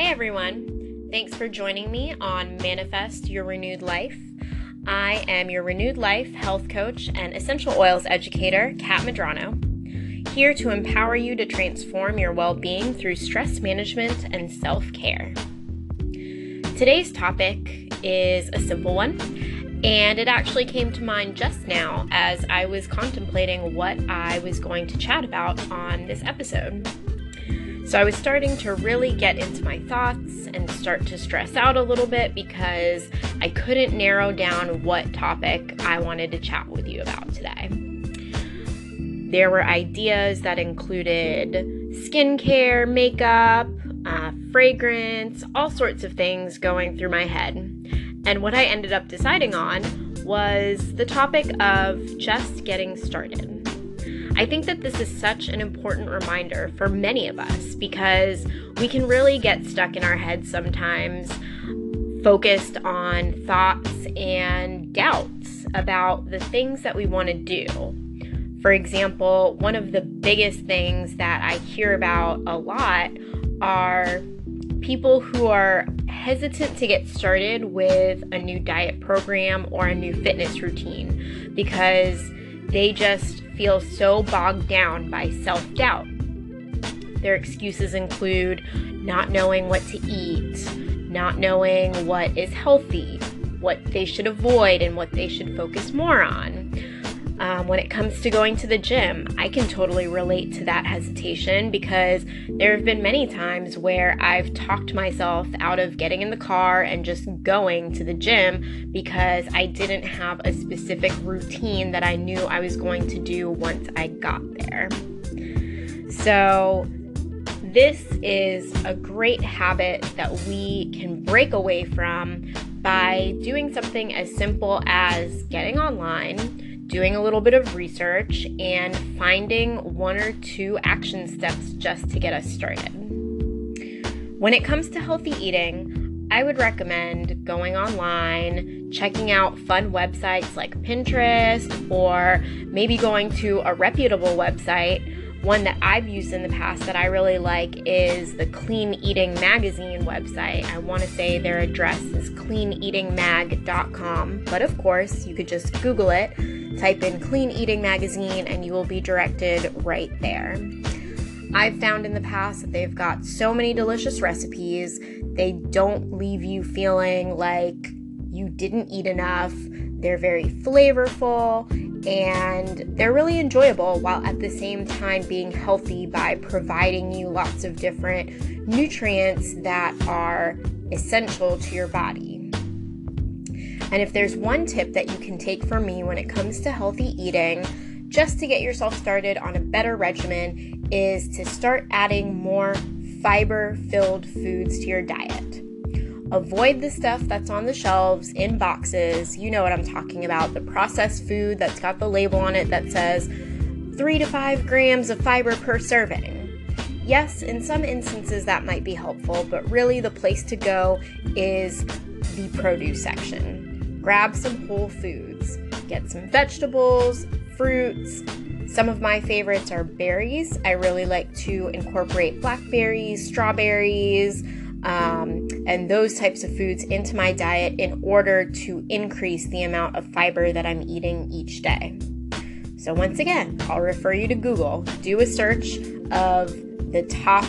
Hey everyone! Thanks for joining me on Manifest Your Renewed Life. I am your Renewed Life health coach and essential oils educator, Kat Madrano, here to empower you to transform your well being through stress management and self care. Today's topic is a simple one, and it actually came to mind just now as I was contemplating what I was going to chat about on this episode. So I was starting to really get into my thoughts and start to stress out a little bit because I couldn't narrow down what topic I wanted to chat with you about today. There were ideas that included skincare, makeup, uh, fragrance, all sorts of things going through my head. And what I ended up deciding on was the topic of just getting started. I think that this is such an important reminder for many of us because we can really get stuck in our heads sometimes, focused on thoughts and doubts about the things that we want to do. For example, one of the biggest things that I hear about a lot are people who are hesitant to get started with a new diet program or a new fitness routine because they just feel so bogged down by self doubt. Their excuses include not knowing what to eat, not knowing what is healthy, what they should avoid, and what they should focus more on. Um, when it comes to going to the gym, I can totally relate to that hesitation because there have been many times where I've talked myself out of getting in the car and just going to the gym because I didn't have a specific routine that I knew I was going to do once I got there. So, this is a great habit that we can break away from by doing something as simple as getting online doing a little bit of research and finding one or two action steps just to get us started. When it comes to healthy eating, I would recommend going online, checking out fun websites like Pinterest, or maybe going to a reputable website. One that I've used in the past that I really like is the Clean Eating Magazine website. I want to say their address is cleaneatingmag.com, but of course, you could just Google it Type in Clean Eating Magazine and you will be directed right there. I've found in the past that they've got so many delicious recipes. They don't leave you feeling like you didn't eat enough. They're very flavorful and they're really enjoyable while at the same time being healthy by providing you lots of different nutrients that are essential to your body. And if there's one tip that you can take from me when it comes to healthy eating, just to get yourself started on a better regimen, is to start adding more fiber filled foods to your diet. Avoid the stuff that's on the shelves in boxes. You know what I'm talking about the processed food that's got the label on it that says three to five grams of fiber per serving. Yes, in some instances that might be helpful, but really the place to go is the produce section grab some whole foods, get some vegetables, fruits. Some of my favorites are berries. I really like to incorporate blackberries, strawberries, um, and those types of foods into my diet in order to increase the amount of fiber that I'm eating each day. So, once again, I'll refer you to Google. Do a search of the top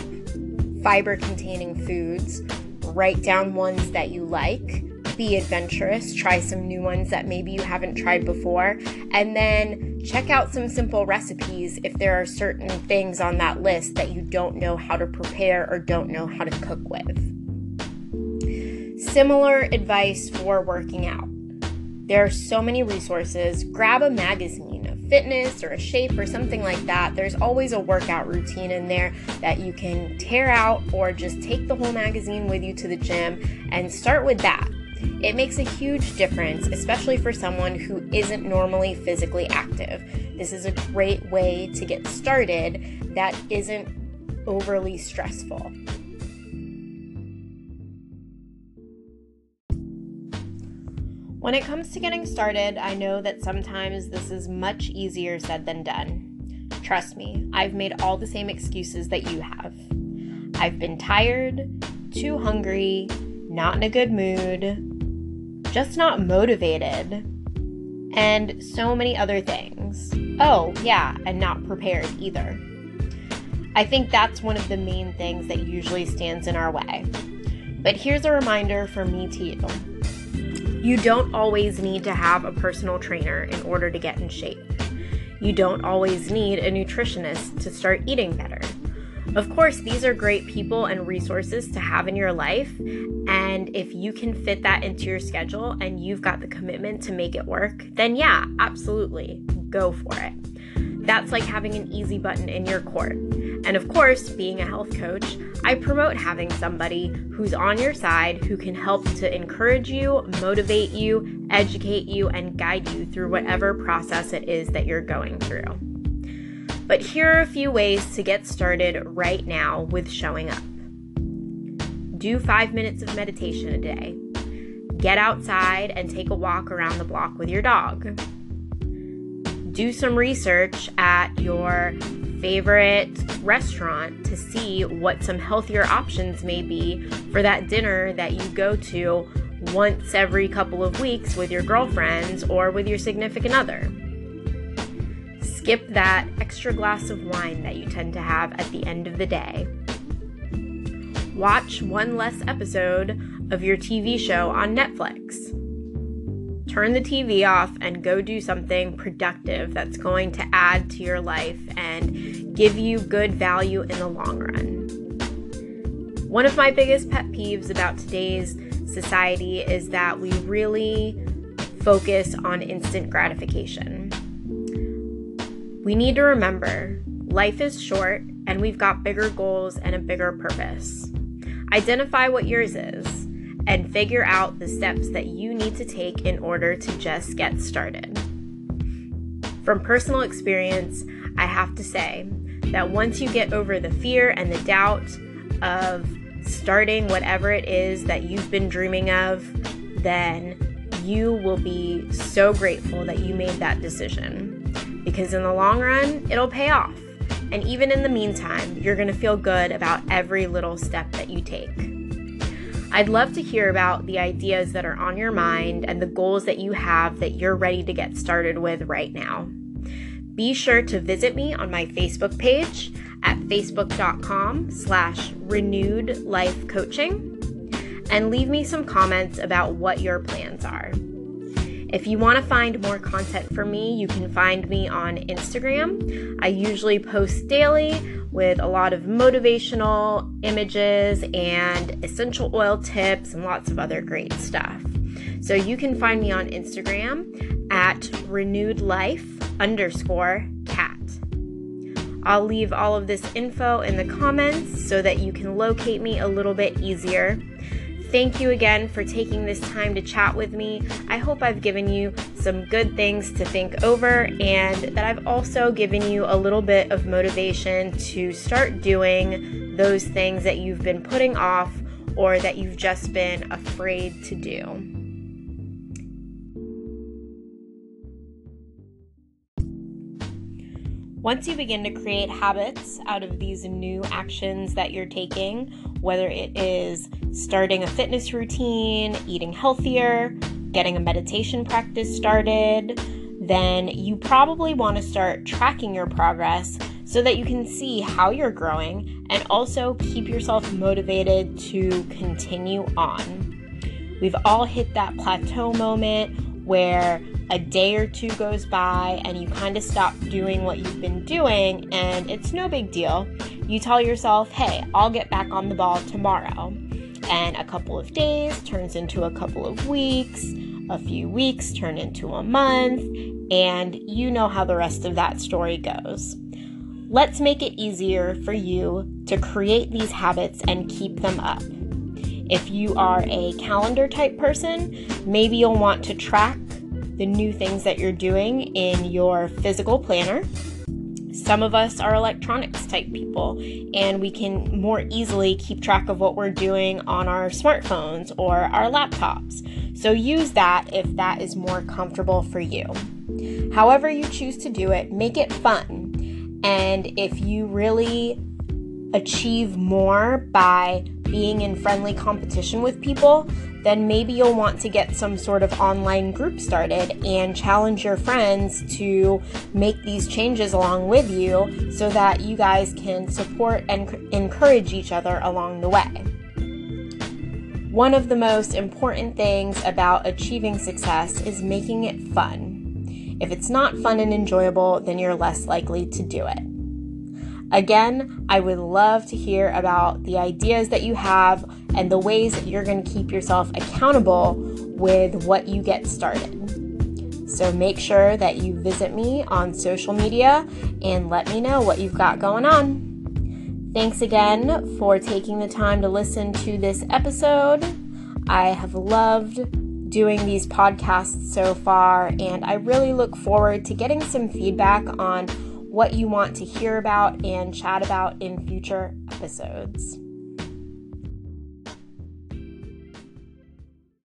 fiber containing foods, write down ones that you like, be adventurous, try some new ones that maybe you haven't tried before, and then check out some simple recipes if there are certain things on that list that you don't know how to prepare or don't know how to cook with. Similar advice for working out. There are so many resources. Grab a magazine, a fitness or a shape or something like that. There's always a workout routine in there that you can tear out or just take the whole magazine with you to the gym and start with that. It makes a huge difference, especially for someone who isn't normally physically active. This is a great way to get started that isn't overly stressful. When it comes to getting started, I know that sometimes this is much easier said than done. Trust me, I've made all the same excuses that you have. I've been tired, too hungry, not in a good mood, just not motivated, and so many other things. Oh, yeah, and not prepared either. I think that's one of the main things that usually stands in our way. But here's a reminder for me to you you don't always need to have a personal trainer in order to get in shape. You don't always need a nutritionist to start eating better. Of course, these are great people and resources to have in your life. And if you can fit that into your schedule and you've got the commitment to make it work, then yeah, absolutely, go for it. That's like having an easy button in your court. And of course, being a health coach, I promote having somebody who's on your side who can help to encourage you, motivate you, educate you, and guide you through whatever process it is that you're going through. But here are a few ways to get started right now with showing up. Do five minutes of meditation a day. Get outside and take a walk around the block with your dog. Do some research at your favorite restaurant to see what some healthier options may be for that dinner that you go to once every couple of weeks with your girlfriends or with your significant other skip that extra glass of wine that you tend to have at the end of the day. Watch one less episode of your TV show on Netflix. Turn the TV off and go do something productive that's going to add to your life and give you good value in the long run. One of my biggest pet peeves about today's society is that we really focus on instant gratification. We need to remember life is short and we've got bigger goals and a bigger purpose. Identify what yours is and figure out the steps that you need to take in order to just get started. From personal experience, I have to say that once you get over the fear and the doubt of starting whatever it is that you've been dreaming of, then you will be so grateful that you made that decision because in the long run, it'll pay off. And even in the meantime, you're going to feel good about every little step that you take. I'd love to hear about the ideas that are on your mind and the goals that you have that you're ready to get started with right now. Be sure to visit me on my Facebook page at facebook.com slash renewed life coaching and leave me some comments about what your plans are. If you want to find more content from me, you can find me on Instagram. I usually post daily with a lot of motivational images and essential oil tips and lots of other great stuff. So you can find me on Instagram at renewed life underscore cat. I'll leave all of this info in the comments so that you can locate me a little bit easier. Thank you again for taking this time to chat with me. I hope I've given you some good things to think over and that I've also given you a little bit of motivation to start doing those things that you've been putting off or that you've just been afraid to do. Once you begin to create habits out of these new actions that you're taking, whether it is starting a fitness routine, eating healthier, getting a meditation practice started, then you probably want to start tracking your progress so that you can see how you're growing and also keep yourself motivated to continue on. We've all hit that plateau moment where a day or two goes by and you kind of stop doing what you've been doing, and it's no big deal. You tell yourself, hey, I'll get back on the ball tomorrow. And a couple of days turns into a couple of weeks, a few weeks turn into a month, and you know how the rest of that story goes. Let's make it easier for you to create these habits and keep them up. If you are a calendar type person, maybe you'll want to track the new things that you're doing in your physical planner. Some of us are electronics type people, and we can more easily keep track of what we're doing on our smartphones or our laptops. So use that if that is more comfortable for you. However, you choose to do it, make it fun. And if you really achieve more by being in friendly competition with people, then maybe you'll want to get some sort of online group started and challenge your friends to make these changes along with you so that you guys can support and encourage each other along the way. One of the most important things about achieving success is making it fun. If it's not fun and enjoyable, then you're less likely to do it. Again, I would love to hear about the ideas that you have and the ways that you're going to keep yourself accountable with what you get started. So make sure that you visit me on social media and let me know what you've got going on. Thanks again for taking the time to listen to this episode. I have loved doing these podcasts so far, and I really look forward to getting some feedback on what you want to hear about and chat about in future episodes.